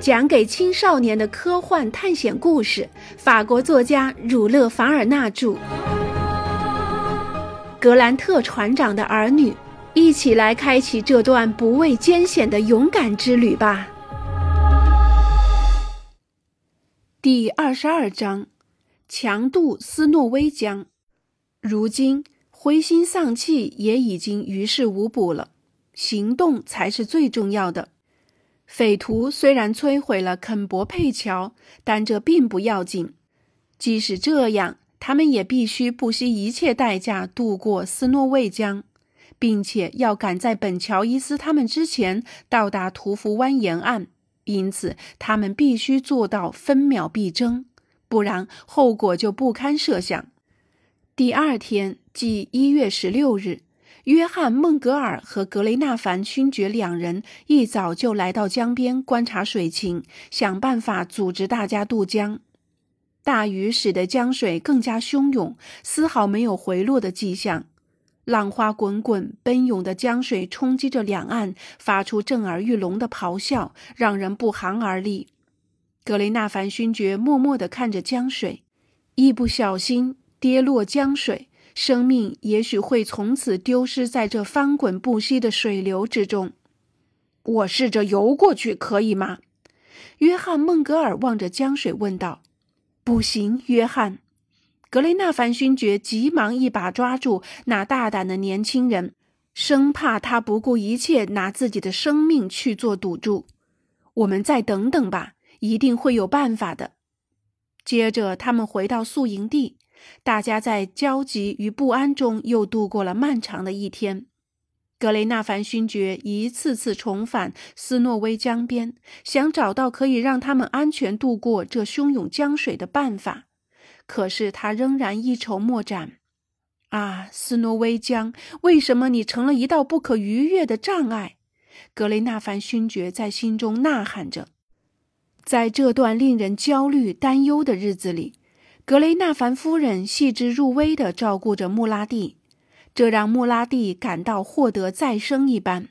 讲给青少年的科幻探险故事，法国作家儒勒·凡尔纳著。格兰特船长的儿女，一起来开启这段不畏艰险的勇敢之旅吧。第二十二章：强渡斯诺威江。如今灰心丧气也已经于事无补了，行动才是最重要的。匪徒虽然摧毁了肯伯佩桥，但这并不要紧。即使这样，他们也必须不惜一切代价渡过斯诺卫江，并且要赶在本乔伊斯他们之前到达屠夫湾沿岸。因此，他们必须做到分秒必争，不然后果就不堪设想。第二天，即一月十六日。约翰·孟格尔和格雷纳凡勋爵两人一早就来到江边观察水情，想办法组织大家渡江。大雨使得江水更加汹涌，丝毫没有回落的迹象。浪花滚滚，奔涌的江水冲击着两岸，发出震耳欲聋的咆哮，让人不寒而栗。格雷纳凡勋爵默默地看着江水，一不小心跌落江水。生命也许会从此丢失在这翻滚不息的水流之中。我试着游过去，可以吗？约翰·孟格尔望着江水问道。“不行，约翰。”格雷纳凡勋爵急忙一把抓住那大胆的年轻人，生怕他不顾一切拿自己的生命去做赌注。我们再等等吧，一定会有办法的。接着，他们回到宿营地。大家在焦急与不安中又度过了漫长的一天。格雷纳凡勋爵一次次重返斯诺威江边，想找到可以让他们安全渡过这汹涌江水的办法。可是他仍然一筹莫展。啊，斯诺威江，为什么你成了一道不可逾越的障碍？格雷纳凡勋爵在心中呐喊着。在这段令人焦虑、担忧的日子里。格雷纳凡夫人细致入微地照顾着穆拉蒂，这让穆拉蒂感到获得再生一般。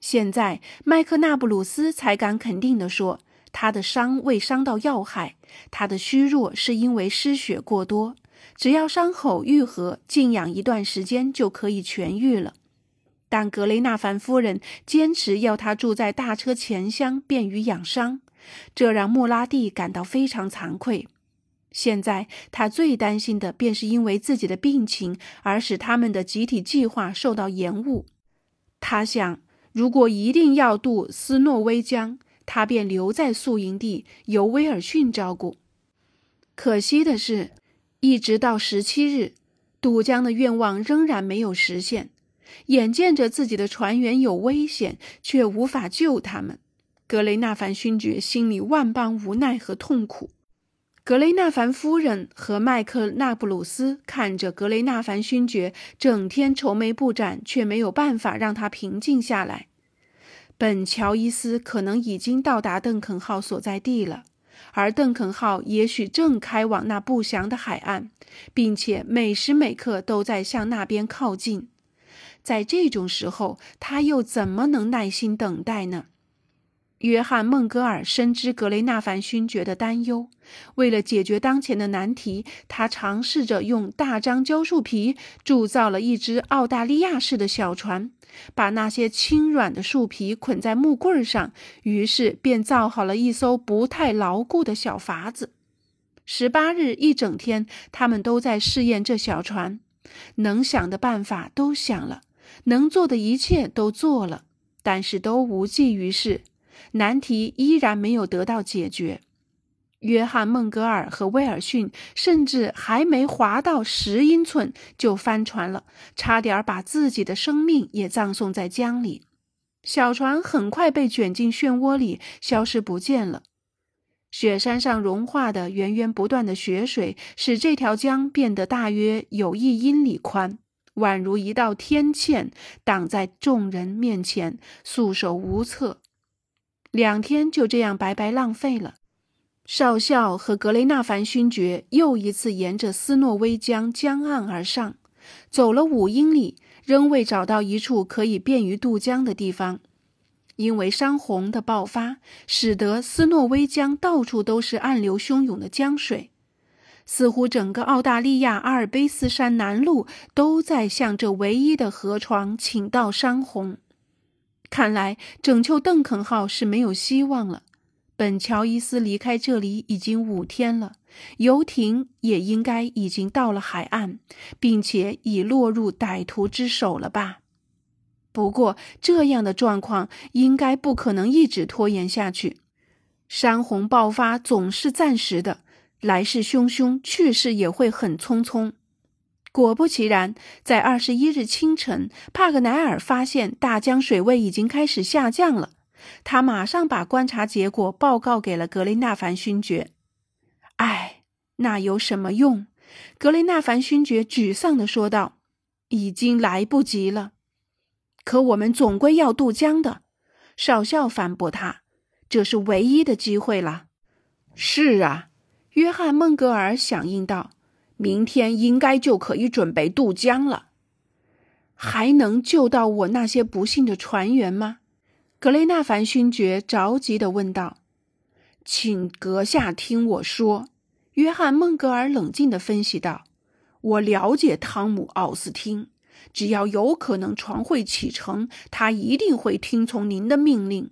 现在，麦克纳布鲁斯才敢肯定地说，他的伤未伤到要害，他的虚弱是因为失血过多。只要伤口愈合，静养一段时间就可以痊愈了。但格雷纳凡夫人坚持要他住在大车前厢，便于养伤，这让穆拉蒂感到非常惭愧。现在他最担心的便是因为自己的病情而使他们的集体计划受到延误。他想，如果一定要渡斯诺威江，他便留在宿营地由威尔逊照顾。可惜的是，一直到十七日，渡江的愿望仍然没有实现。眼见着自己的船员有危险，却无法救他们，格雷纳凡勋爵心里万般无奈和痛苦。格雷纳凡夫人和麦克纳布鲁斯看着格雷纳凡勋爵整天愁眉不展，却没有办法让他平静下来。本乔伊斯可能已经到达邓肯号所在地了，而邓肯号也许正开往那不祥的海岸，并且每时每刻都在向那边靠近。在这种时候，他又怎么能耐心等待呢？约翰·孟格尔深知格雷纳凡勋爵的担忧，为了解决当前的难题，他尝试着用大张胶树皮铸造了一只澳大利亚式的小船，把那些轻软的树皮捆在木棍上，于是便造好了一艘不太牢固的小筏子。十八日一整天，他们都在试验这小船，能想的办法都想了，能做的一切都做了，但是都无济于事。难题依然没有得到解决。约翰·孟格尔和威尔逊甚至还没划到十英寸就翻船了，差点把自己的生命也葬送在江里。小船很快被卷进漩涡里，消失不见了。雪山上融化的源源不断的雪水，使这条江变得大约有一英里宽，宛如一道天堑，挡在众人面前，束手无策。两天就这样白白浪费了。少校和格雷纳凡勋爵又一次沿着斯诺威江江岸而上，走了五英里，仍未找到一处可以便于渡江的地方。因为山洪的爆发，使得斯诺威江到处都是暗流汹涌的江水，似乎整个澳大利亚阿尔卑斯山南麓都在向这唯一的河床倾倒山洪。看来拯救邓肯号是没有希望了。本乔伊斯离开这里已经五天了，游艇也应该已经到了海岸，并且已落入歹徒之手了吧？不过，这样的状况应该不可能一直拖延下去。山洪爆发总是暂时的，来势汹汹，去势也会很匆匆。果不其然，在二十一日清晨，帕格奈尔发现大江水位已经开始下降了。他马上把观察结果报告给了格雷纳凡勋爵。唉，那有什么用？格雷纳凡勋爵沮丧地说道：“已经来不及了。”可我们总归要渡江的，少校反驳他：“这是唯一的机会了。”“是啊。”约翰·孟格尔响应道，“明天应该就可以准备渡江了。”“还能救到我那些不幸的船员吗？”格雷纳凡勋爵着急地问道。“请阁下听我说。”约翰·孟格尔冷静地分析道，“我了解汤姆·奥斯汀。”只要有可能船会启程，他一定会听从您的命令。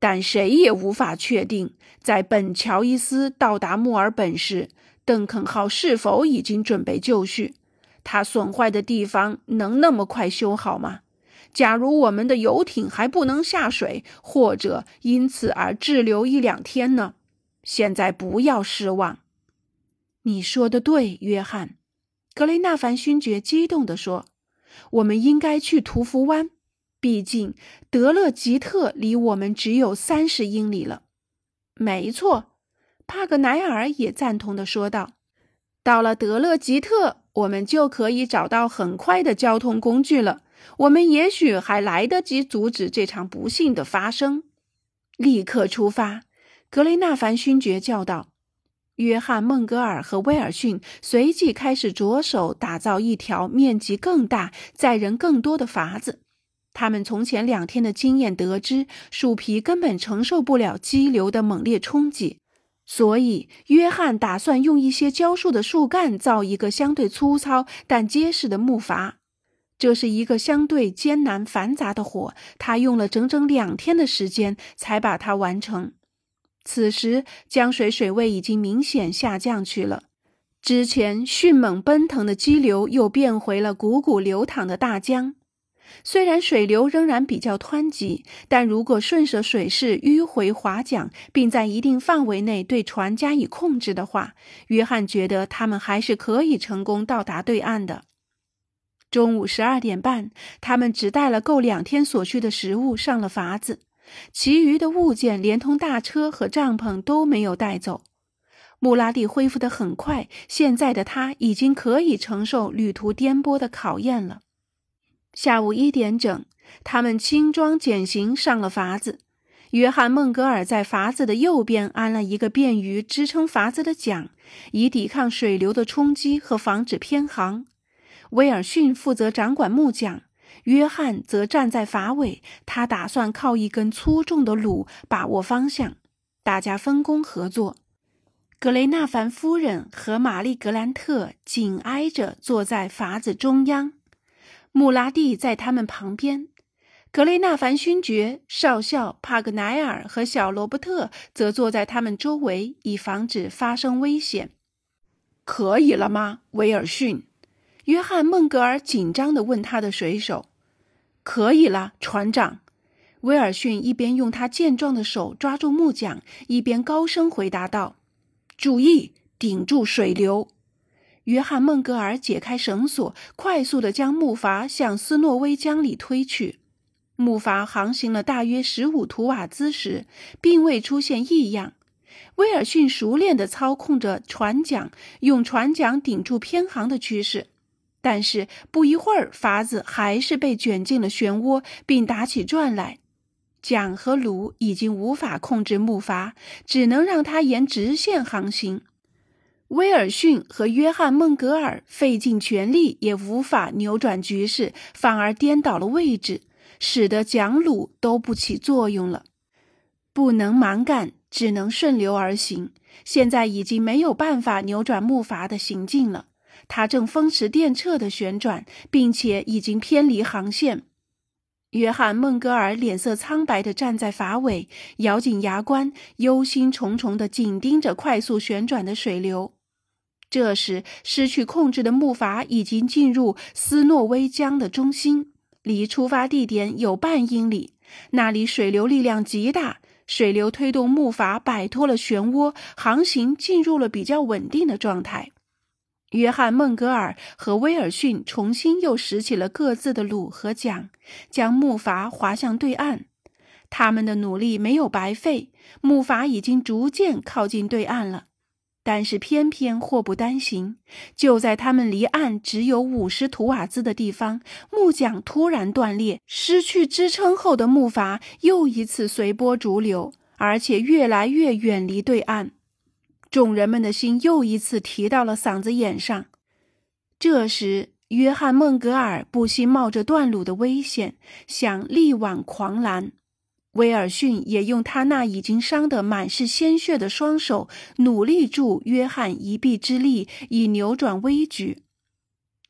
但谁也无法确定，在本乔伊斯到达墨尔本时，邓肯号是否已经准备就绪。它损坏的地方能那么快修好吗？假如我们的游艇还不能下水，或者因此而滞留一两天呢？现在不要失望。你说的对，约翰。格雷纳凡勋爵激动地说。我们应该去屠夫湾，毕竟德勒吉特离我们只有三十英里了。没错，帕格奈尔也赞同地说道：“到了德勒吉特，我们就可以找到很快的交通工具了。我们也许还来得及阻止这场不幸的发生。”立刻出发！格雷纳凡勋爵叫道。约翰·孟格尔和威尔逊随即开始着手打造一条面积更大、载人更多的筏子。他们从前两天的经验得知，树皮根本承受不了激流的猛烈冲击，所以约翰打算用一些浇树的树干造一个相对粗糙但结实的木筏。这是一个相对艰难繁杂的活，他用了整整两天的时间才把它完成。此时，江水水位已经明显下降去了。之前迅猛奔腾的激流又变回了汩汩流淌的大江。虽然水流仍然比较湍急，但如果顺着水势迂回划桨，并在一定范围内对船加以控制的话，约翰觉得他们还是可以成功到达对岸的。中午十二点半，他们只带了够两天所需的食物上了筏子。其余的物件，连同大车和帐篷都没有带走。穆拉蒂恢复得很快，现在的他已经可以承受旅途颠簸的考验了。下午一点整，他们轻装简行上了筏子。约翰·孟格尔在筏子的右边安了一个便于支撑筏子的桨，以抵抗水流的冲击和防止偏航。威尔逊负责掌管木桨。约翰则站在筏尾，他打算靠一根粗重的橹把握方向。大家分工合作。格雷纳凡夫人和玛丽·格兰特紧挨着坐在筏子中央，穆拉蒂在他们旁边。格雷纳凡勋爵、少校帕格奈尔和小罗伯特则坐在他们周围，以防止发生危险。可以了吗，威尔逊？约翰·孟格尔紧张地问他的水手：“可以了，船长。”威尔逊一边用他健壮的手抓住木桨，一边高声回答道：“注意，顶住水流。”约翰·孟格尔解开绳索，快速地将木筏向斯诺威江里推去。木筏航行了大约十五图瓦兹时，并未出现异样。威尔逊熟练地操控着船桨，用船桨顶住偏航的趋势。但是不一会儿，筏子还是被卷进了漩涡，并打起转来。桨和橹已经无法控制木筏，只能让它沿直线航行。威尔逊和约翰·孟格尔费尽全力也无法扭转局势，反而颠倒了位置。使得蒋鲁都不起作用了。不能蛮干，只能顺流而行。现在已经没有办法扭转木筏的行进了，它正风驰电掣地旋转，并且已经偏离航线。约翰·孟格尔脸色苍白地站在筏尾，咬紧牙关，忧心忡忡地紧盯着快速旋转的水流。这时，失去控制的木筏已经进入斯诺威江的中心，离出发地点有半英里。那里水流力量极大。水流推动木筏摆脱了漩涡，航行进入了比较稳定的状态。约翰·孟格尔和威尔逊重新又拾起了各自的橹和桨，将木筏划向对岸。他们的努力没有白费，木筏已经逐渐靠近对岸了。但是偏偏祸不单行，就在他们离岸只有五十图瓦兹的地方，木桨突然断裂，失去支撑后的木筏又一次随波逐流，而且越来越远离对岸。众人们的心又一次提到了嗓子眼上。这时，约翰·孟格尔不惜冒着断路的危险，想力挽狂澜。威尔逊也用他那已经伤得满是鲜血的双手，努力助约翰一臂之力，以扭转危局。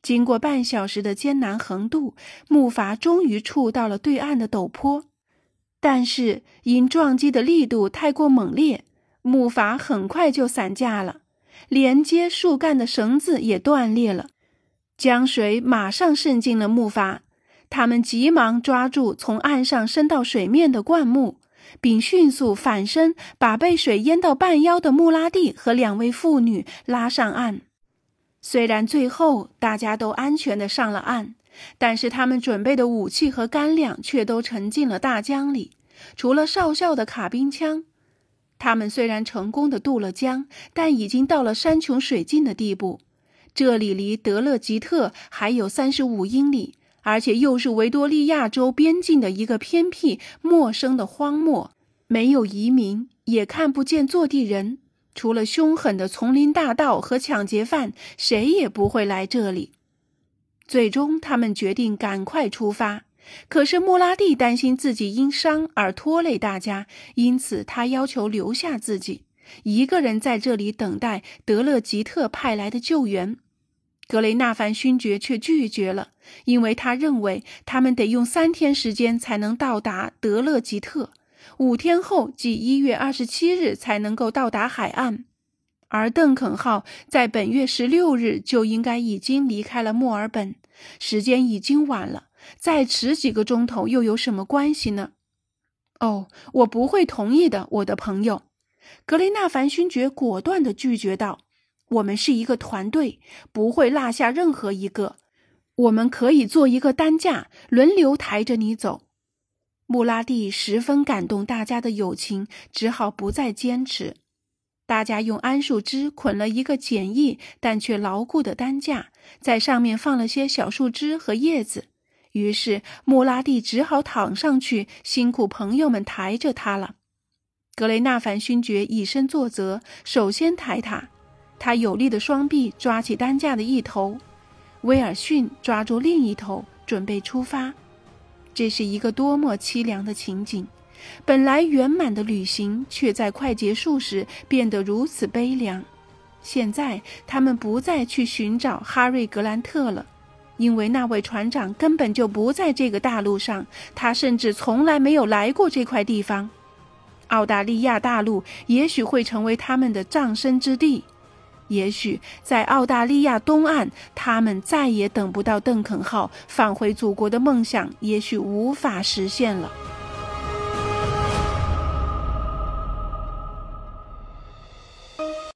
经过半小时的艰难横渡，木筏终于触到了对岸的陡坡，但是因撞击的力度太过猛烈，木筏很快就散架了，连接树干的绳子也断裂了，江水马上渗进了木筏。他们急忙抓住从岸上伸到水面的灌木，并迅速反身把被水淹到半腰的穆拉蒂和两位妇女拉上岸。虽然最后大家都安全的上了岸，但是他们准备的武器和干粮却都沉进了大江里，除了少校的卡宾枪。他们虽然成功的渡了江，但已经到了山穷水尽的地步。这里离德勒吉特还有三十五英里。而且又是维多利亚州边境的一个偏僻、陌生的荒漠，没有移民，也看不见坐地人，除了凶狠的丛林大盗和抢劫犯，谁也不会来这里。最终，他们决定赶快出发。可是莫拉蒂担心自己因伤而拖累大家，因此他要求留下自己一个人在这里等待德勒吉特派来的救援。格雷纳凡勋爵却拒绝了，因为他认为他们得用三天时间才能到达德勒吉特，五天后即一月二十七日才能够到达海岸，而邓肯号在本月十六日就应该已经离开了墨尔本，时间已经晚了，再迟几个钟头又有什么关系呢？哦，我不会同意的，我的朋友，格雷纳凡勋爵果断地拒绝道。我们是一个团队，不会落下任何一个。我们可以做一个担架，轮流抬着你走。穆拉蒂十分感动大家的友情，只好不再坚持。大家用桉树枝捆了一个简易但却牢固的担架，在上面放了些小树枝和叶子。于是穆拉蒂只好躺上去，辛苦朋友们抬着他了。格雷纳凡勋爵以身作则，首先抬他。他有力的双臂抓起担架的一头，威尔逊抓住另一头，准备出发。这是一个多么凄凉的情景！本来圆满的旅行，却在快结束时变得如此悲凉。现在他们不再去寻找哈瑞·格兰特了，因为那位船长根本就不在这个大陆上，他甚至从来没有来过这块地方。澳大利亚大陆也许会成为他们的葬身之地。也许在澳大利亚东岸，他们再也等不到邓肯号返回祖国的梦想，也许无法实现了。